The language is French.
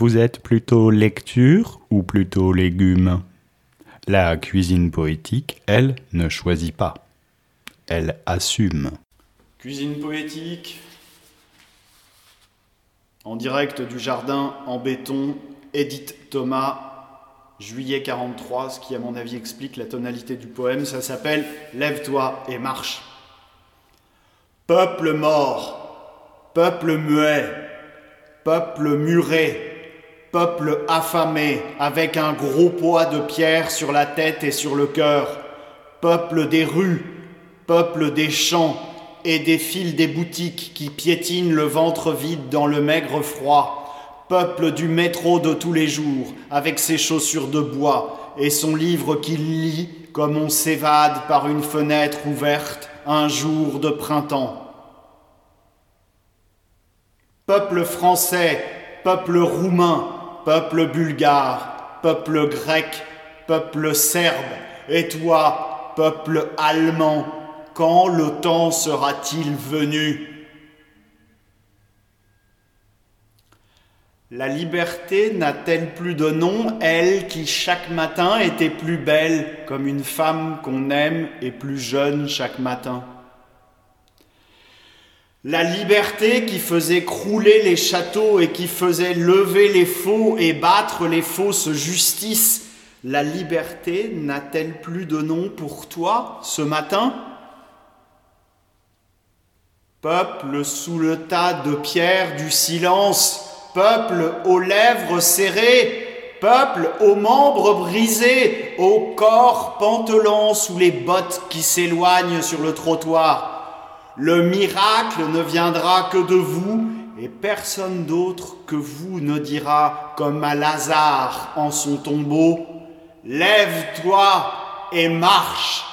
Vous êtes plutôt lecture ou plutôt légumes? La cuisine poétique, elle, ne choisit pas. Elle assume. Cuisine poétique. En direct du jardin en béton, Edith Thomas, juillet 43, ce qui à mon avis explique la tonalité du poème. Ça s'appelle Lève-toi et marche. Peuple mort, peuple muet, peuple muré, peuple affamé, avec un gros poids de pierre sur la tête et sur le cœur, peuple des rues, peuple des champs et des fils des boutiques qui piétinent le ventre vide dans le maigre froid, peuple du métro de tous les jours, avec ses chaussures de bois et son livre qu'il lit comme on s'évade par une fenêtre ouverte un jour de printemps. Peuple français, peuple roumain, peuple bulgare, peuple grec, peuple serbe, et toi, peuple allemand, quand le temps sera-t-il venu? La liberté n'a-t-elle plus de nom, elle qui chaque matin était plus belle comme une femme qu'on aime et plus jeune chaque matin la liberté qui faisait crouler les châteaux et qui faisait lever les faux et battre les fausses justices, la liberté n'a-t-elle plus de nom pour toi ce matin? Peuple sous le tas de pierres du silence, peuple aux lèvres serrées, peuple aux membres brisés, au corps pantelant sous les bottes qui s'éloignent sur le trottoir. Le miracle ne viendra que de vous, et personne d'autre que vous ne dira, comme à Lazare en son tombeau, Lève-toi et marche.